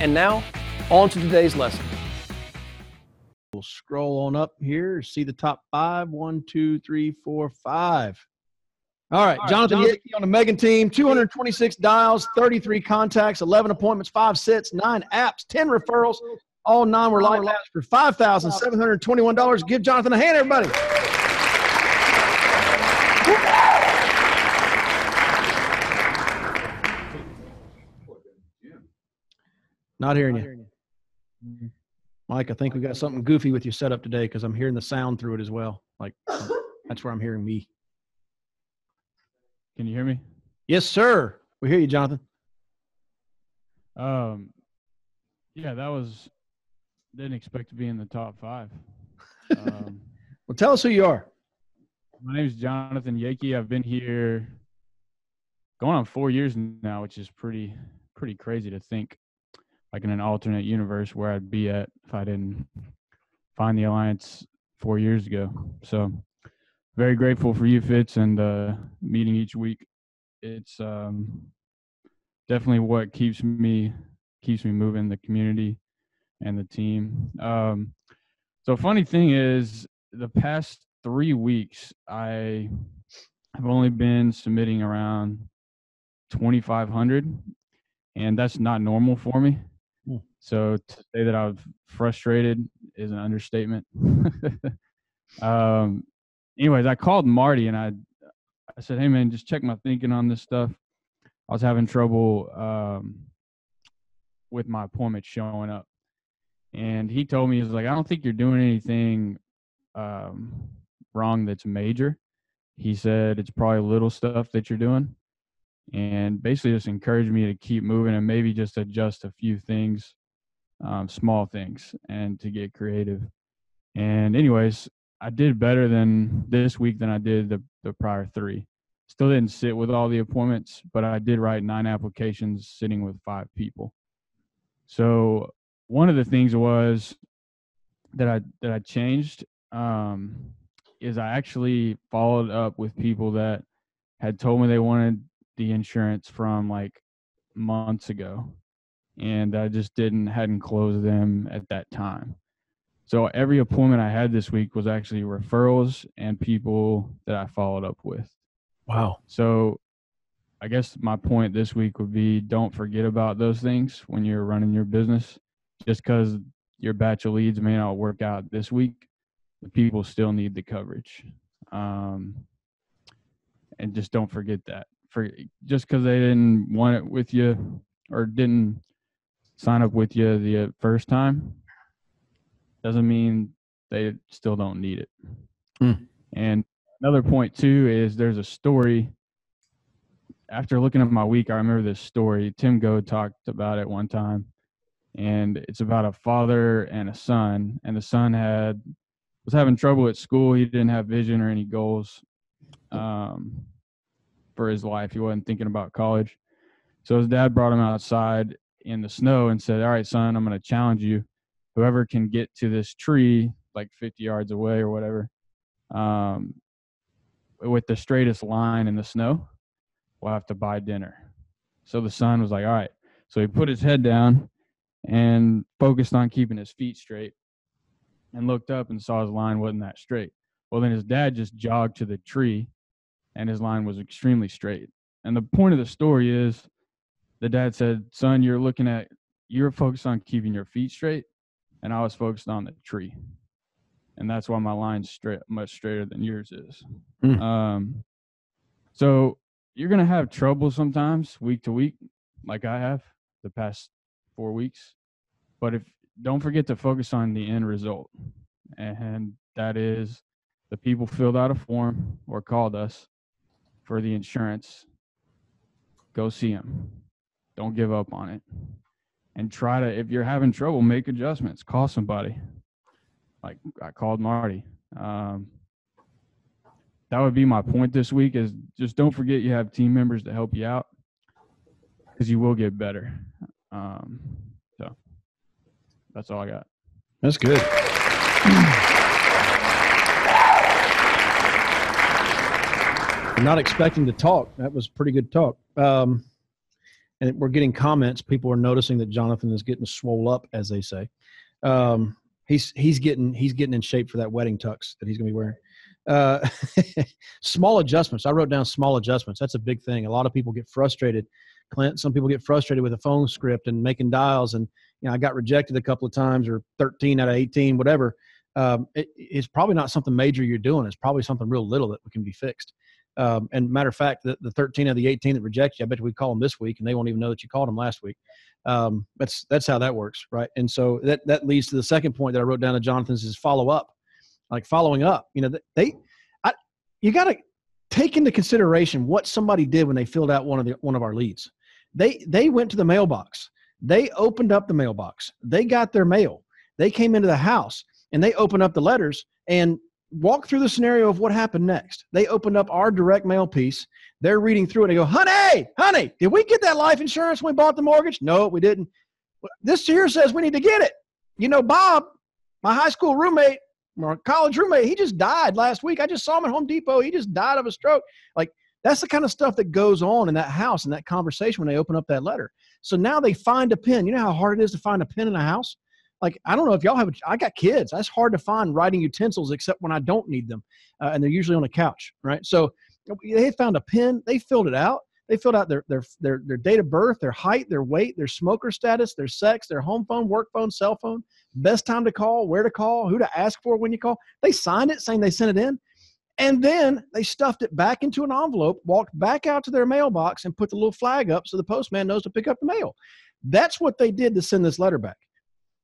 And now, on to today's lesson. We'll scroll on up here, see the top five. One, two, three, four, five. All right, Jonathan Jonathan on the Megan team, 226 dials, 33 contacts, 11 appointments, five sits, nine apps, 10 referrals. All nine were live apps for $5,721. Give Jonathan a hand, everybody. Not hearing you. Mike, I think we got something goofy with your setup today because I'm hearing the sound through it as well. Like that's where I'm hearing me. Can you hear me? Yes, sir. We hear you, Jonathan. Um, yeah, that was didn't expect to be in the top five. Um, well, tell us who you are. My name is Jonathan Yakey. I've been here going on four years now, which is pretty pretty crazy to think like in an alternate universe where I'd be at if I didn't find the alliance four years ago. So very grateful for you, Fitz, and uh, meeting each week. It's um, definitely what keeps me keeps me moving the community and the team. Um, so funny thing is, the past three weeks, I have only been submitting around 2,500, and that's not normal for me. So to say that I was frustrated is an understatement. um, anyways, I called Marty and I I said, "Hey man, just check my thinking on this stuff. I was having trouble um, with my appointment showing up." And he told me, "He's like, I don't think you're doing anything um, wrong that's major." He said it's probably little stuff that you're doing, and basically just encouraged me to keep moving and maybe just adjust a few things um, small things and to get creative. And anyways, I did better than this week than I did the, the prior three. Still didn't sit with all the appointments, but I did write nine applications sitting with five people. So one of the things was that I that I changed um, is I actually followed up with people that had told me they wanted the insurance from like months ago and I just didn't hadn't closed them at that time. So every appointment I had this week was actually referrals and people that I followed up with. Wow. So I guess my point this week would be don't forget about those things when you're running your business. Just because your batch of leads may not work out this week, the people still need the coverage. Um, and just don't forget that. For just because they didn't want it with you or didn't sign up with you the uh, first time doesn't mean they still don't need it. Mm. And another point too is there's a story. After looking at my week, I remember this story. Tim Go talked about it one time, and it's about a father and a son. And the son had was having trouble at school. He didn't have vision or any goals um, for his life. He wasn't thinking about college. So his dad brought him outside in the snow and said, "All right, son, I'm going to challenge you. Whoever can get to this tree like 50 yards away or whatever, um, with the straightest line in the snow, will have to buy dinner." So the son was like, "All right." So he put his head down and focused on keeping his feet straight, and looked up and saw his line wasn't that straight. Well, then his dad just jogged to the tree, and his line was extremely straight. And the point of the story is the dad said, "Son, you're looking at you're focused on keeping your feet straight, and I was focused on the tree, and that's why my line's straight, much straighter than yours is." Mm. Um, so you're gonna have trouble sometimes week to week, like I have the past four weeks, but if don't forget to focus on the end result, and that is the people filled out a form or called us for the insurance. Go see them don't give up on it. and try to if you're having trouble, make adjustments. Call somebody. Like I called Marty. Um, that would be my point this week is just don't forget you have team members to help you out because you will get better. Um, so that's all I got. That's good. not expecting to talk. That was pretty good talk. Um, and we're getting comments. People are noticing that Jonathan is getting swole up, as they say. Um, he's he's getting he's getting in shape for that wedding tux that he's going to be wearing. Uh, small adjustments. I wrote down small adjustments. That's a big thing. A lot of people get frustrated. Clint, some people get frustrated with a phone script and making dials. And, you know, I got rejected a couple of times or 13 out of 18, whatever. Um, it, it's probably not something major you're doing. It's probably something real little that can be fixed. Um, and matter of fact, the, the 13 of the 18 that reject you, I bet we call them this week and they won't even know that you called them last week. Um, that's, that's how that works. Right. And so that, that leads to the second point that I wrote down to Jonathan's is follow up like following up. You know, they, I, you got to take into consideration what somebody did when they filled out one of the one of our leads. They they went to the mailbox. They opened up the mailbox. They got their mail. They came into the house and they opened up the letters and walk through the scenario of what happened next. They opened up our direct mail piece. They're reading through it. They go, honey, honey, did we get that life insurance when we bought the mortgage? No, we didn't. This here says we need to get it. You know, Bob, my high school roommate, my college roommate, he just died last week. I just saw him at Home Depot. He just died of a stroke. Like that's the kind of stuff that goes on in that house in that conversation when they open up that letter. So now they find a pen. You know how hard it is to find a pen in a house? Like I don't know if y'all have. I got kids. That's hard to find writing utensils except when I don't need them, uh, and they're usually on a couch, right? So they found a pen. They filled it out. They filled out their their their their date of birth, their height, their weight, their smoker status, their sex, their home phone, work phone, cell phone, best time to call, where to call, who to ask for when you call. They signed it saying they sent it in. And then they stuffed it back into an envelope, walked back out to their mailbox, and put the little flag up so the postman knows to pick up the mail. That's what they did to send this letter back.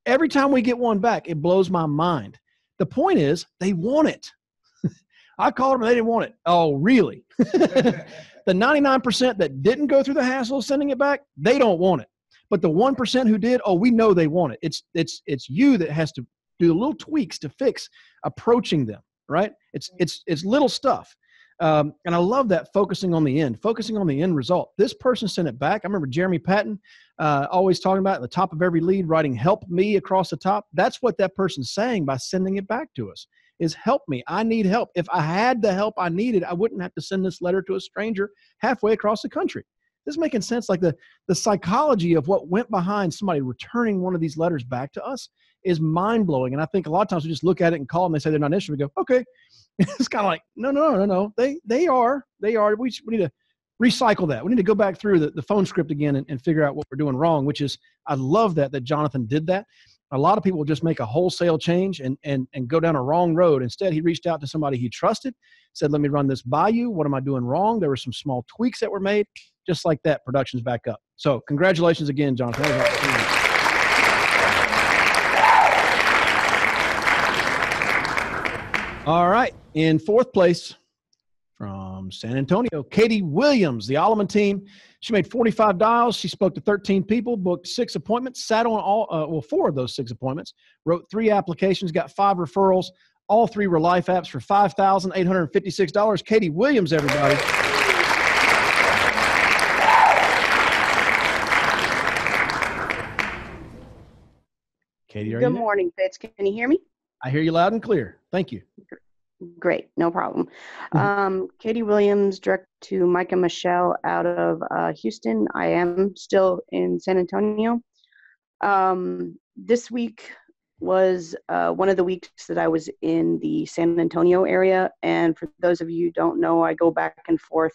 Every time we get one back, it blows my mind. The point is, they want it. I called them they didn't want it. Oh, really? the 99% that didn't go through the hassle of sending it back, they don't want it. But the 1% who did, oh, we know they want it. It's it's it's you that has to do little tweaks to fix approaching them, right? It's it's it's little stuff. Um, and I love that focusing on the end, focusing on the end result. This person sent it back. I remember Jeremy Patton uh, always talking about at the top of every lead, writing "Help me" across the top. That's what that person's saying by sending it back to us. Is help me. I need help. If I had the help I needed, I wouldn't have to send this letter to a stranger halfway across the country. This is making sense. Like the the psychology of what went behind somebody returning one of these letters back to us is mind blowing. And I think a lot of times we just look at it and call them. They say they're not interested. We go, okay. it's kind of like, no, no, no, no. No. They they are. They are. We we need to recycle that. We need to go back through the, the phone script again and, and figure out what we're doing wrong. Which is, I love that that Jonathan did that. A lot of people just make a wholesale change and and and go down a wrong road. Instead, he reached out to somebody he trusted, said, "Let me run this by you. What am I doing wrong?" There were some small tweaks that were made. Just like that, production's back up. So, congratulations again, Jonathan. All right. In fourth place from San Antonio, Katie Williams, the Alleman team. She made 45 dials. She spoke to 13 people, booked six appointments, sat on all, uh, well, four of those six appointments, wrote three applications, got five referrals. All three were life apps for $5,856. Katie Williams, everybody. Katie, Good morning, Fitz. Can you hear me? I hear you loud and clear. Thank you. Great, no problem. Mm-hmm. Um, Katie Williams, direct to Micah Michelle out of uh, Houston. I am still in San Antonio. Um, this week was uh, one of the weeks that I was in the San Antonio area. And for those of you who don't know, I go back and forth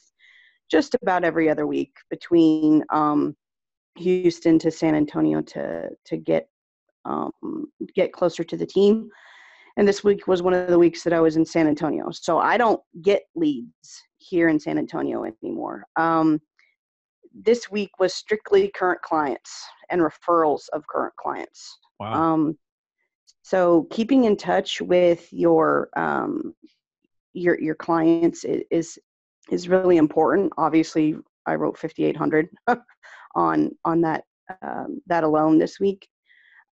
just about every other week between um, Houston to San Antonio to to get um, get closer to the team. And this week was one of the weeks that I was in San Antonio. So I don't get leads here in San Antonio anymore. Um, this week was strictly current clients and referrals of current clients. Wow. Um, so keeping in touch with your um, your your clients is is really important. Obviously, I wrote 5,800 on on that um, that alone this week.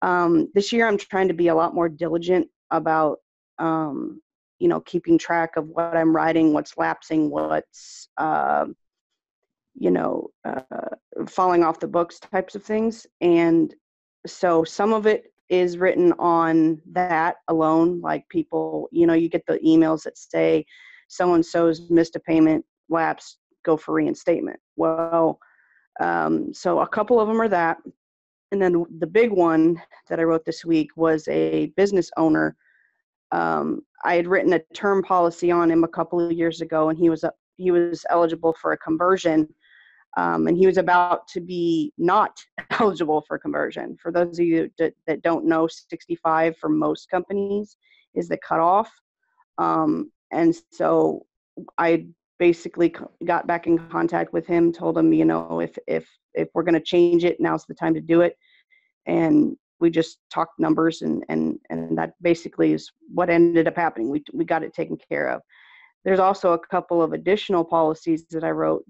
Um, this year, I'm trying to be a lot more diligent about, um, you know, keeping track of what I'm writing, what's lapsing, what's, uh, you know, uh, falling off the books types of things. And so some of it is written on that alone. Like people, you know, you get the emails that say so and so's missed a payment, lapse, go for reinstatement. Well, um, so a couple of them are that. And then the big one that I wrote this week was a business owner. Um, I had written a term policy on him a couple of years ago, and he was he was eligible for a conversion, um, and he was about to be not eligible for conversion. For those of you that, that don't know, 65 for most companies is the cutoff, um, and so I basically got back in contact with him, told him, you know, if if if we're going to change it, now's the time to do it. And we just talked numbers, and and and that basically is what ended up happening. We we got it taken care of. There's also a couple of additional policies that I wrote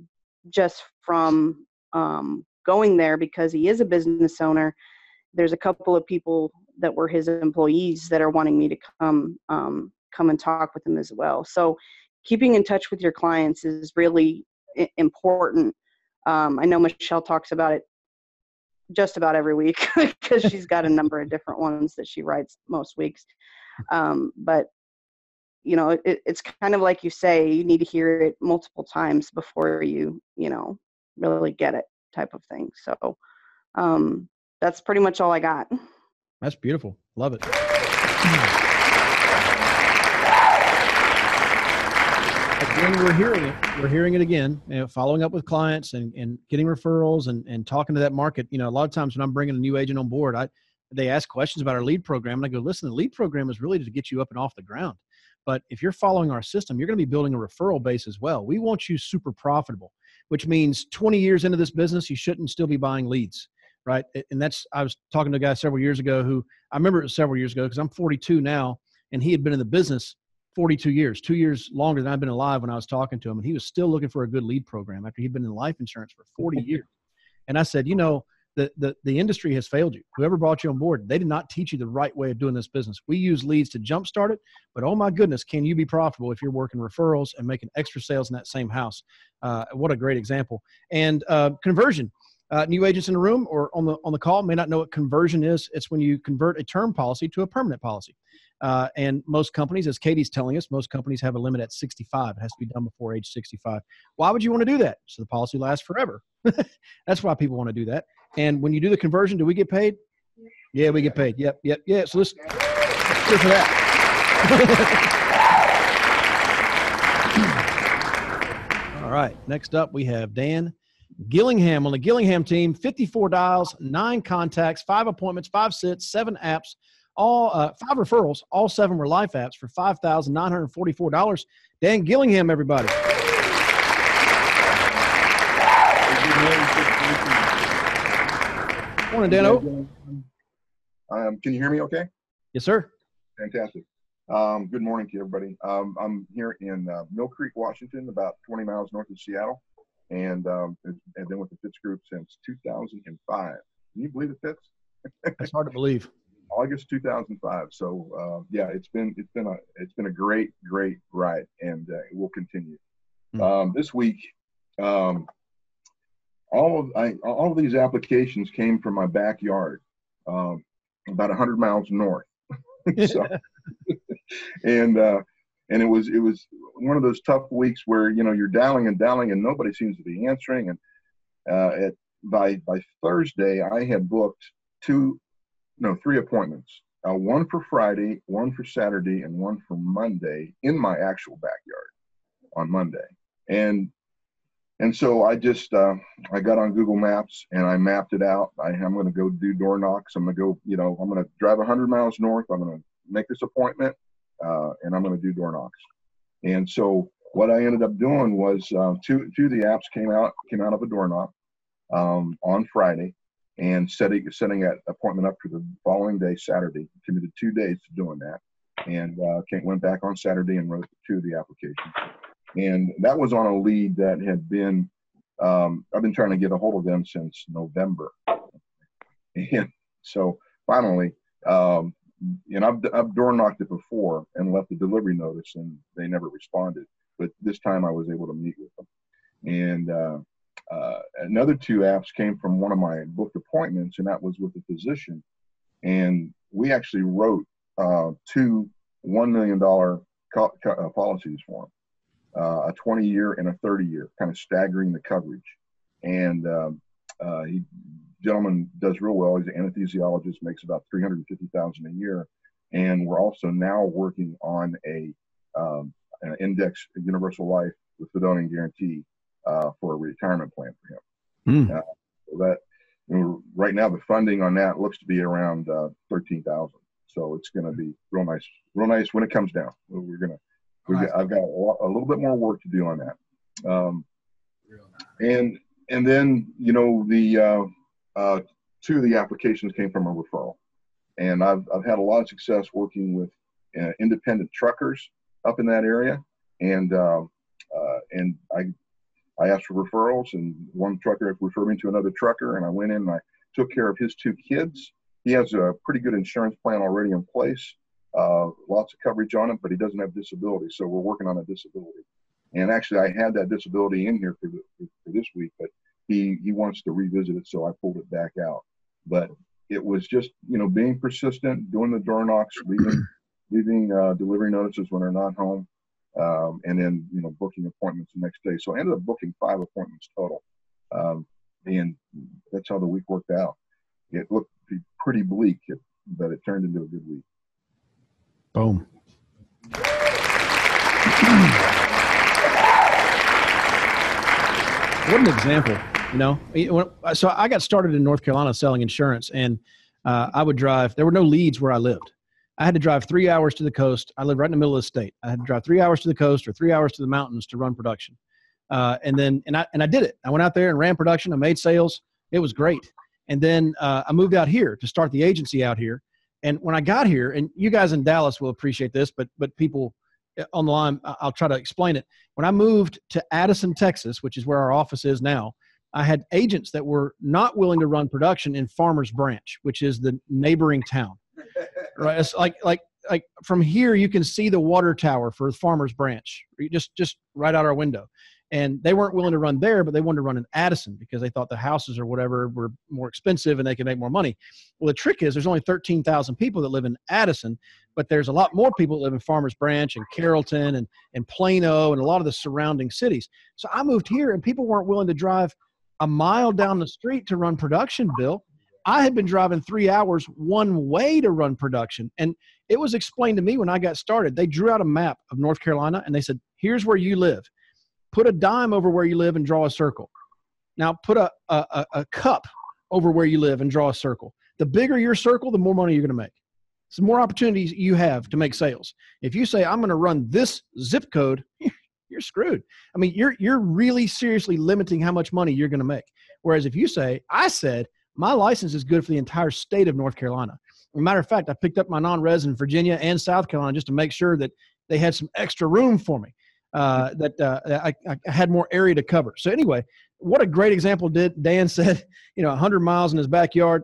just from um, going there because he is a business owner. There's a couple of people that were his employees that are wanting me to come um, come and talk with him as well. So keeping in touch with your clients is really important. Um, I know Michelle talks about it just about every week because she's got a number of different ones that she writes most weeks. Um, but you know, it, it's kind of like you say, you need to hear it multiple times before you, you know, really get it type of thing. So um, that's pretty much all I got. That's beautiful. Love it. again, we're hearing it. We're hearing it again. You know, following up with clients and, and getting referrals and, and talking to that market. You know, a lot of times when I'm bringing a new agent on board, I they ask questions about our lead program, and I go, listen, the lead program is really to get you up and off the ground. But if you're following our system, you're going to be building a referral base as well. We want you super profitable, which means 20 years into this business, you shouldn't still be buying leads, right? And that's I was talking to a guy several years ago who I remember it was several years ago because I'm 42 now, and he had been in the business 42 years, two years longer than I've been alive when I was talking to him. And he was still looking for a good lead program after he'd been in life insurance for 40 years. And I said, you know, the, the, the industry has failed you. Whoever brought you on board, they did not teach you the right way of doing this business. We use leads to jumpstart it, but oh my goodness, can you be profitable if you're working referrals and making extra sales in that same house? Uh, what a great example. And uh, conversion. Uh, new agents in the room or on the on the call may not know what conversion is. It's when you convert a term policy to a permanent policy. Uh, and most companies, as Katie's telling us, most companies have a limit at 65. It has to be done before age 65. Why would you want to do that? So the policy lasts forever. That's why people want to do that. And when you do the conversion, do we get paid? Yeah, we get paid. Yep, yep, yeah. So let's, let's for that. All right. Next up, we have Dan Gillingham on the Gillingham team. 54 dials, nine contacts, five appointments, five sits, seven apps all uh, five referrals. All seven were life apps for five thousand nine hundred forty-four dollars. Dan Gillingham, everybody. Morning, Dano. Um, can you hear me? Okay. Yes, sir. Fantastic. Um, good morning to everybody. Um, I'm here in uh, Mill Creek, Washington, about 20 miles north of Seattle, and um, I've been with the Fitz Group since 2005. Can you believe it, Fitz? It's hard to believe. August 2005. So uh, yeah, it's been it's been a it's been a great great ride, and uh, it will continue. Mm-hmm. Um, this week, um, all of I, all of these applications came from my backyard, um, about 100 miles north. so, and uh, and it was it was one of those tough weeks where you know you're dialing and dialing and nobody seems to be answering. And uh, at by by Thursday, I had booked two no, three appointments. Uh, one for Friday, one for Saturday, and one for Monday in my actual backyard on Monday. And and so I just uh, I got on Google Maps and I mapped it out. I, am going to go do door knocks. I'm going to go, you know, I'm going to drive 100 miles north. I'm going to make this appointment, uh, and I'm going to do door knocks. And so what I ended up doing was uh, two two of the apps came out came out of a door knock um, on Friday, and setting setting that appointment up for the following day, Saturday. Committed two days to doing that, and uh, went back on Saturday and wrote two of the applications. And that was on a lead that had been um, I've been trying to get a hold of them since November, and so finally, um, and I've, I've door knocked it before and left a delivery notice and they never responded. But this time I was able to meet with them. And uh, uh, another two apps came from one of my booked appointments, and that was with a physician. And we actually wrote uh, two $1 million co- co- uh, policies for him uh, a 20 year and a 30 year, kind of staggering the coverage. And um, uh, he gentleman does real well. He's an anesthesiologist, makes about 350,000 a year. And we're also now working on a um, an index universal life with Fedonian guarantee uh, for a retirement plan for him. Mm. Uh, so that right now the funding on that looks to be around uh, 13,000. So it's going to be real nice, real nice when it comes down. We're going to, we nice. I've got a, lot, a, little bit more work to do on that. Um, nice. And and then you know the uh, two of the applications came from a referral, and I've I've had a lot of success working with uh, independent truckers up in that area, and uh, uh, and I I asked for referrals, and one trucker referred me to another trucker, and I went in and I took care of his two kids. He has a pretty good insurance plan already in place, uh, lots of coverage on it, but he doesn't have disability, so we're working on a disability. And actually, I had that disability in here for, the, for this week, but he he wants to revisit it, so I pulled it back out. But it was just you know being persistent, doing the door knocks, leaving leaving uh, delivery notices when they're not home, um, and then you know booking appointments the next day. So I ended up booking five appointments total, um, and that's how the week worked out. It looked pretty bleak, but it turned into a good week. Boom. what an example you know, so I got started in North Carolina selling insurance, and uh, I would drive. There were no leads where I lived. I had to drive three hours to the coast. I lived right in the middle of the state. I had to drive three hours to the coast or three hours to the mountains to run production. Uh, and then, and I and I did it. I went out there and ran production. I made sales. It was great. And then uh, I moved out here to start the agency out here. And when I got here, and you guys in Dallas will appreciate this, but but people uh, on the line, I'll try to explain it. When I moved to Addison, Texas, which is where our office is now, I had agents that were not willing to run production in Farmers Branch, which is the neighboring town. right? It's like like like from here you can see the water tower for Farmers Branch, just just right out our window. And they weren't willing to run there, but they wanted to run in Addison because they thought the houses or whatever were more expensive and they could make more money. Well, the trick is there's only 13,000 people that live in Addison, but there's a lot more people that live in Farmers Branch and Carrollton and, and Plano and a lot of the surrounding cities. So I moved here and people weren't willing to drive – a mile down the street to run production, Bill. I had been driving three hours one way to run production. And it was explained to me when I got started. They drew out a map of North Carolina and they said, here's where you live. Put a dime over where you live and draw a circle. Now put a, a, a cup over where you live and draw a circle. The bigger your circle, the more money you're going to make. So more opportunities you have to make sales. If you say, I'm going to run this zip code, you're screwed. I mean, you're you're really seriously limiting how much money you're going to make. Whereas if you say, I said my license is good for the entire state of North Carolina. As a matter of fact, I picked up my non-res in Virginia and South Carolina just to make sure that they had some extra room for me. Uh, that uh, I, I, had more area to cover. So anyway, what a great example did Dan said, you know, 100 miles in his backyard.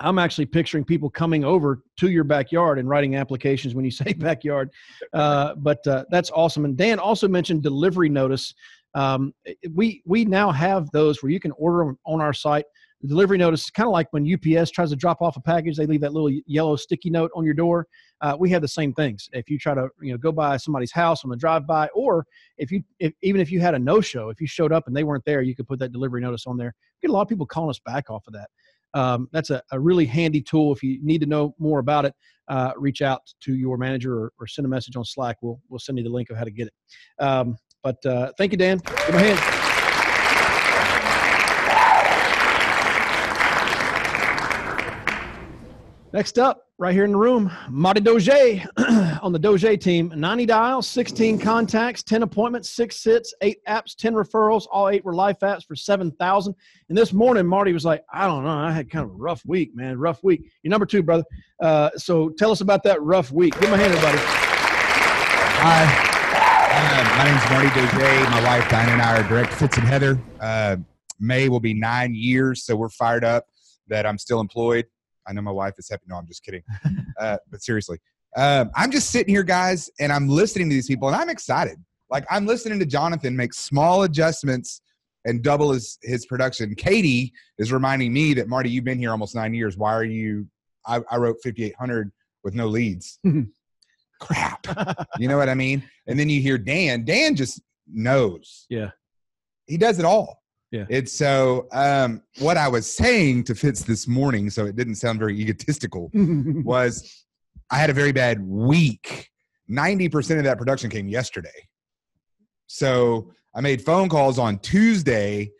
I'm actually picturing people coming over to your backyard and writing applications when you say backyard. Uh, but uh, that's awesome. And Dan also mentioned delivery notice. Um, we we now have those where you can order them on our site. The delivery notice is kind of like when UPS tries to drop off a package, they leave that little yellow sticky note on your door. Uh, we have the same things. If you try to you know go by somebody's house on the drive by, or if you if, even if you had a no show, if you showed up and they weren't there, you could put that delivery notice on there. get a lot of people calling us back off of that um, that's a, a, really handy tool. If you need to know more about it, uh, reach out to your manager or, or, send a message on Slack. We'll, we'll send you the link of how to get it. Um, but uh, thank you, Dan. Give hand. Next up, right here in the room, Marty Doge on the Doge team. 90 dials, 16 contacts, 10 appointments, six sits, eight apps, 10 referrals. All eight were life apps for 7,000. And this morning, Marty was like, I don't know. I had kind of a rough week, man. Rough week. You're number two, brother. Uh, so tell us about that rough week. Give my hand, everybody. Hi. Uh, my name's Marty Doge. My wife, Diana, and I are direct Fitz and Heather. Uh, May will be nine years, so we're fired up that I'm still employed. I know my wife is happy. No, I'm just kidding. Uh, but seriously, um, I'm just sitting here, guys, and I'm listening to these people, and I'm excited. Like I'm listening to Jonathan make small adjustments and double his his production. Katie is reminding me that Marty, you've been here almost nine years. Why are you? I, I wrote 5,800 with no leads. Crap. You know what I mean? And then you hear Dan. Dan just knows. Yeah. He does it all. Yeah. It's so um, what I was saying to Fitz this morning, so it didn't sound very egotistical, was I had a very bad week. 90% of that production came yesterday. So I made phone calls on Tuesday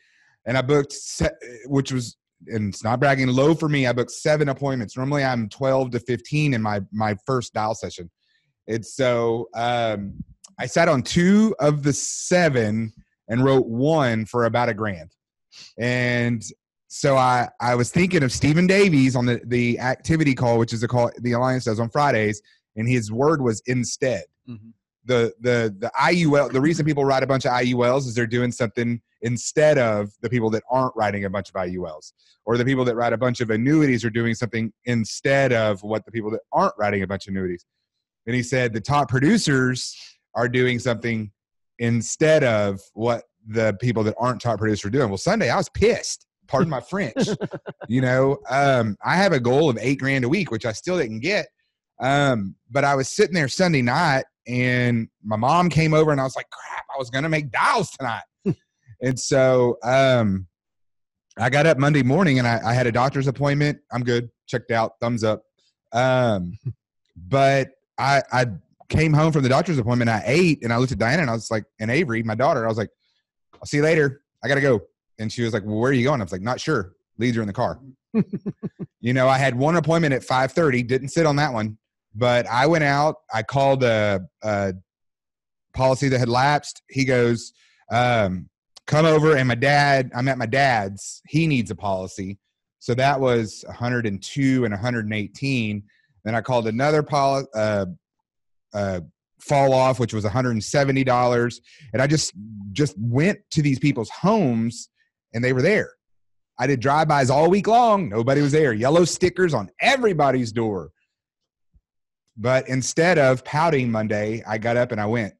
and I booked, se- which was, and it's not bragging low for me. I booked seven appointments. Normally I'm 12 to 15 in my, my first dial session. It's so, um, I sat on two of the seven and wrote one for about a grand. And so I, I was thinking of Stephen Davies on the, the activity call, which is a call the Alliance does on Fridays, and his word was instead. Mhm. The the the IUL the reason people write a bunch of IULs is they're doing something instead of the people that aren't writing a bunch of IULs. Or the people that write a bunch of annuities are doing something instead of what the people that aren't writing a bunch of annuities. And he said the top producers are doing something instead of what the people that aren't top producers are doing. Well, Sunday I was pissed. Pardon my French. you know, um, I have a goal of eight grand a week, which I still didn't get. Um, but I was sitting there Sunday night and my mom came over and I was like, crap, I was going to make dials tonight. and so um, I got up Monday morning and I, I had a doctor's appointment. I'm good. Checked out. Thumbs up. Um, but I, I came home from the doctor's appointment. I ate and I looked at Diana and I was like, and Avery, my daughter, I was like, I'll see you later. I got to go. And she was like, well, where are you going? I was like, not sure. Leads her in the car. you know, I had one appointment at 5:30. Didn't sit on that one, but I went out. I called a, a policy that had lapsed. He goes, um, "Come over." And my dad, I'm at my dad's. He needs a policy, so that was 102 and 118. Then I called another poli- uh, uh, fall off, which was 170 dollars, and I just just went to these people's homes, and they were there. I did drive-bys all week long. Nobody was there. Yellow stickers on everybody's door. But instead of pouting Monday, I got up and I went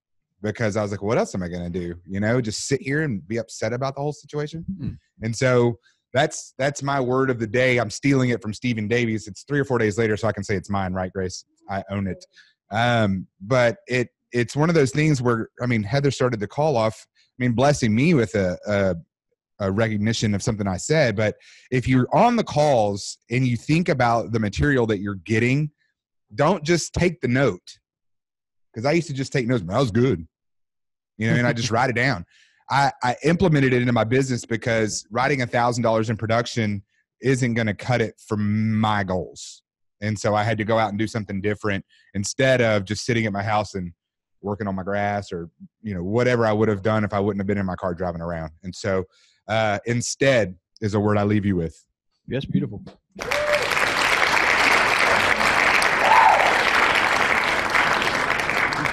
because I was like, what else am I going to do? You know, just sit here and be upset about the whole situation. Hmm. And so that's that's my word of the day. I'm stealing it from Stephen Davies. It's three or four days later, so I can say it's mine, right, Grace? I own it. Um, but it it's one of those things where I mean, Heather started the call off. I mean, blessing me with a, a a recognition of something I said. But if you're on the calls and you think about the material that you're getting, don't just take the note. Because I used to just take notes, but that was good. You know, and I just write it down. I, I implemented it into my business because writing a thousand dollars in production isn't going to cut it for my goals. And so I had to go out and do something different instead of just sitting at my house and working on my grass or, you know, whatever I would have done if I wouldn't have been in my car driving around. And so uh, instead is a word I leave you with. Yes, beautiful.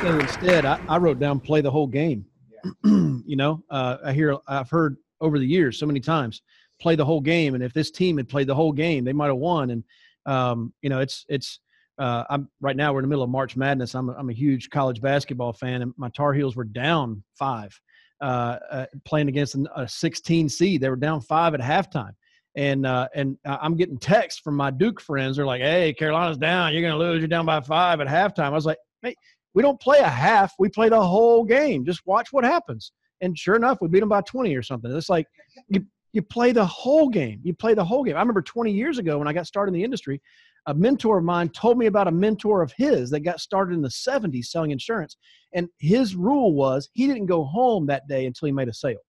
Instead, I, I wrote down play the whole game. you know, uh, I hear, I've heard over the years so many times, play the whole game. And if this team had played the whole game, they might have won. And um, you know, it's it's. Uh, I'm right now. We're in the middle of March Madness. I'm a, I'm a huge college basketball fan, and my Tar Heels were down five, uh, uh, playing against an- a 16 seed. They were down five at halftime, and uh, and I'm getting texts from my Duke friends. They're like, "Hey, Carolina's down. You're gonna lose. You're down by five at halftime." I was like, "Hey, we don't play a half. We play the whole game. Just watch what happens." And sure enough, we beat them by 20 or something. It's like you you play the whole game. You play the whole game. I remember 20 years ago when I got started in the industry, a mentor of mine told me about a mentor of his that got started in the 70s selling insurance. And his rule was he didn't go home that day until he made a sale.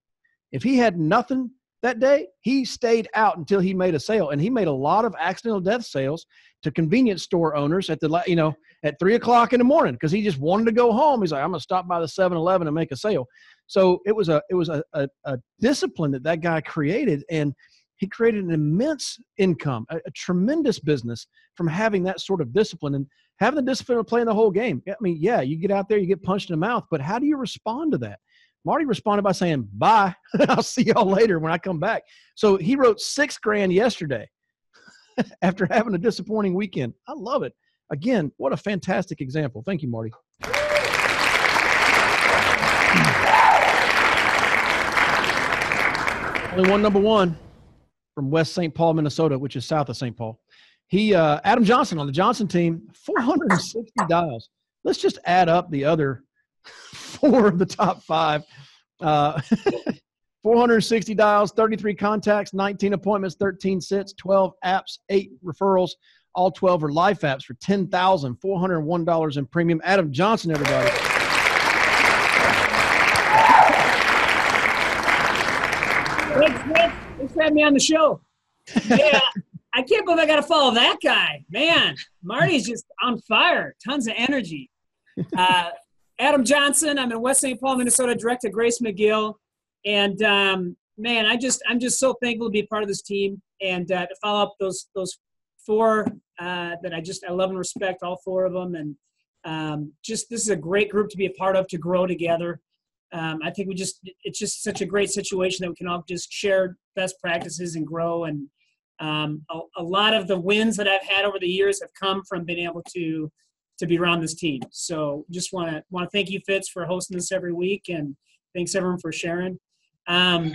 If he had nothing that day, he stayed out until he made a sale. And he made a lot of accidental death sales to convenience store owners at the, you know, at three o'clock in the morning because he just wanted to go home. He's like, I'm going to stop by the 7 Eleven and make a sale. So it was a, it was a, a, a discipline that that guy created. And he created an immense income, a, a tremendous business from having that sort of discipline and having the discipline of playing the whole game. I mean, yeah, you get out there, you get punched in the mouth, but how do you respond to that? Marty responded by saying, Bye. I'll see y'all later when I come back. So he wrote six grand yesterday. after having a disappointing weekend. I love it. Again, what a fantastic example. Thank you, Marty. Only one number one from West St. Paul, Minnesota, which is south of St. Paul. He uh, Adam Johnson on the Johnson team, 460 dials. Let's just add up the other four of the top five. Uh, 460 dials, 33 contacts, 19 appointments, 13 sits, 12 apps, eight referrals. All 12 are life apps for $10,401 in premium. Adam Johnson, everybody. Thanks, Rick. Having me on the show. Yeah, I can't believe I got to follow that guy. Man, Marty's just on fire. Tons of energy. Uh, Adam Johnson. I'm in West St. Paul, Minnesota. director Grace McGill, and um, man, I just I'm just so thankful to be part of this team and uh, to follow up those those four uh, that I just I love and respect all four of them, and um, just this is a great group to be a part of to grow together um, I think we just it's just such a great situation that we can all just share best practices and grow. And um, a, a, lot of the wins that I've had over the years have come from being able to to be around this team. So just want to want to thank you, Fitz, for hosting this every week, and thanks everyone for sharing. Um,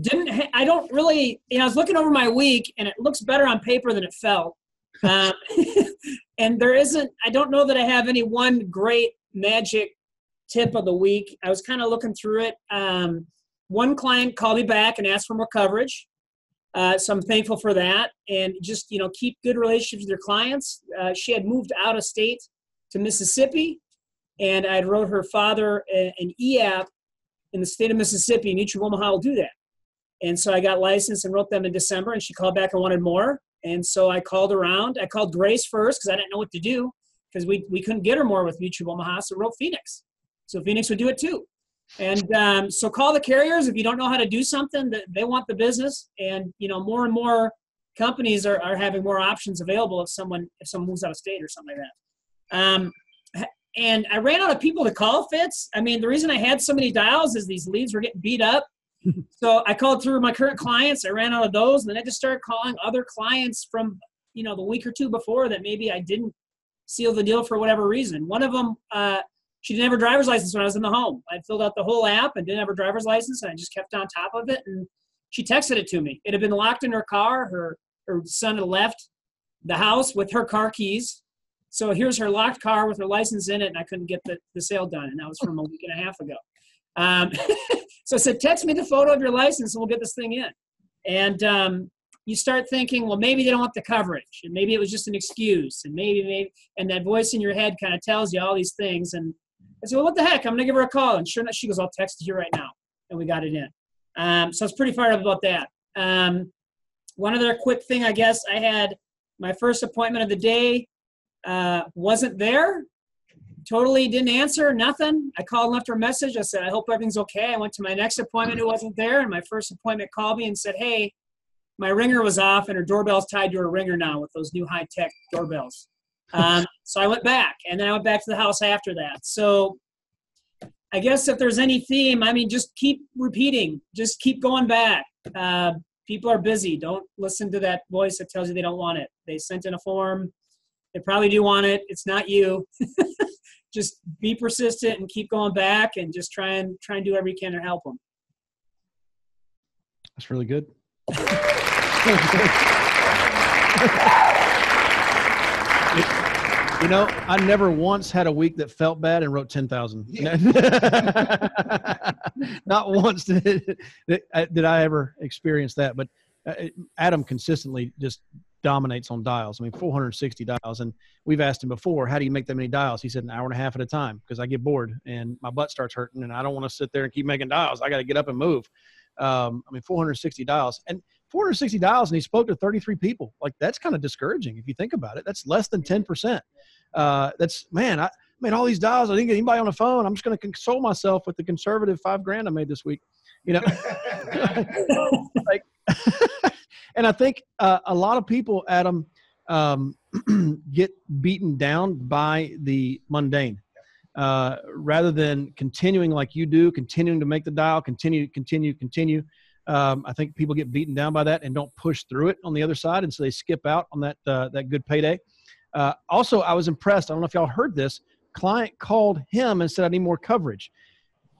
didn't I don't really you know I was looking over my week and it looks better on paper than it felt. Um, and there isn't I don't know that I have any one great magic tip of the week. I was kind of looking through it. Um, one client called me back and asked for more coverage. Uh, so I'm thankful for that. And just, you know, keep good relationships with your clients. Uh, she had moved out of state to Mississippi, and I wrote her father an e-app in the state of Mississippi. Mutual Omaha will do that. And so I got licensed and wrote them in December, and she called back and wanted more. And so I called around. I called Grace first because I didn't know what to do because we, we couldn't get her more with Mutual Omaha, so wrote Phoenix. So Phoenix would do it too. And um, so call the carriers if you don't know how to do something that they want the business. And you know, more and more companies are, are having more options available if someone if someone moves out of state or something like that. Um, and I ran out of people to call Fitz. I mean, the reason I had so many dials is these leads were getting beat up. so I called through my current clients. I ran out of those, and then I just started calling other clients from you know the week or two before that maybe I didn't seal the deal for whatever reason. One of them, uh, she didn't have her driver's license when I was in the home. I filled out the whole app and didn't have her driver's license, and I just kept on top of it. And she texted it to me. It had been locked in her car. Her her son had left the house with her car keys. So here's her locked car with her license in it, and I couldn't get the, the sale done. And that was from a week and a half ago. Um, so I said, text me the photo of your license, and we'll get this thing in. And um, you start thinking, well, maybe they don't want the coverage, and maybe it was just an excuse, and maybe, maybe, and that voice in your head kind of tells you all these things. And I said, well, what the heck? I'm going to give her a call. And sure enough, she goes, I'll text you right now. And we got it in. Um, so I was pretty fired up about that. Um, one other quick thing, I guess, I had my first appointment of the day, uh, wasn't there. Totally didn't answer, nothing. I called and left her a message. I said, I hope everything's okay. I went to my next appointment, who wasn't there. And my first appointment called me and said, Hey, my ringer was off and her doorbell's tied to her ringer now with those new high tech doorbells. Um, so I went back, and then I went back to the house after that. So I guess if there's any theme, I mean, just keep repeating, just keep going back. Uh, people are busy. Don't listen to that voice that tells you they don't want it. They sent in a form. They probably do want it. It's not you. just be persistent and keep going back, and just try and try and do every you can to help them. That's really good. You know, I never once had a week that felt bad and wrote 10,000. Yeah. Not once did, did I ever experience that. But uh, Adam consistently just dominates on dials. I mean, 460 dials. And we've asked him before, how do you make that many dials? He said, an hour and a half at a time because I get bored and my butt starts hurting and I don't want to sit there and keep making dials. I got to get up and move. Um, I mean, 460 dials. And 460 dials and he spoke to 33 people. Like that's kind of discouraging if you think about it. That's less than 10%. Uh, that's man, I made all these dials. I didn't get anybody on the phone. I'm just going to console myself with the conservative five grand I made this week. You know, like, and I think uh, a lot of people, Adam, um, get beaten down by the mundane. Uh, rather than continuing like you do, continuing to make the dial, continue, continue, continue Um, I think people get beaten down by that and don't push through it on the other side, and so they skip out on that uh, that good payday. Uh, also, I was impressed. I don't know if y'all heard this. Client called him and said, "I need more coverage."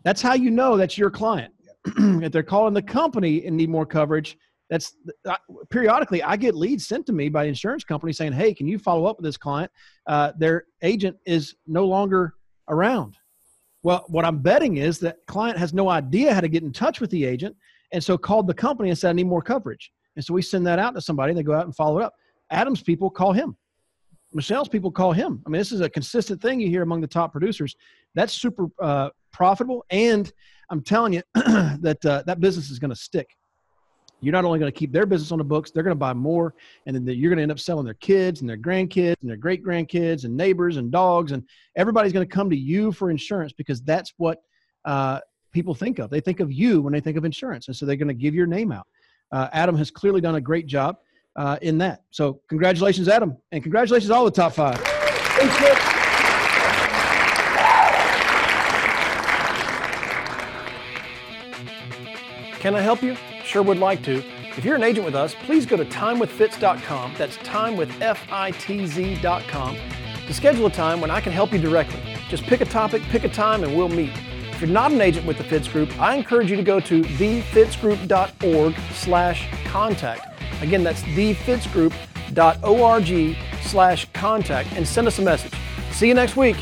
That's how you know that's your client. if they're calling the company and need more coverage, that's uh, periodically I get leads sent to me by insurance companies saying, "Hey, can you follow up with this client? Uh, their agent is no longer around." Well, what I'm betting is that client has no idea how to get in touch with the agent, and so called the company and said, "I need more coverage." And so we send that out to somebody, and they go out and follow it up. Adam's people call him. Michelle's people call him. I mean, this is a consistent thing you hear among the top producers. That's super uh, profitable, and I'm telling you that uh, that business is going to stick. You're not only going to keep their business on the books, they're going to buy more, and then you're going to end up selling their kids and their grandkids and their great grandkids and neighbors and dogs, and everybody's going to come to you for insurance because that's what uh, people think of. They think of you when they think of insurance, and so they're going to give your name out. Uh, Adam has clearly done a great job uh, in that. So congratulations, Adam, and congratulations all the top five. Can I help you? Sure would like to. If you're an agent with us, please go to timewithfitz.com. That's timewithfitz.com to schedule a time when I can help you directly. Just pick a topic, pick a time, and we'll meet. If you're not an agent with the Fitz Group, I encourage you to go to thefitzgroup.org slash contact. Again, that's thefitzgroup.org slash contact and send us a message. See you next week.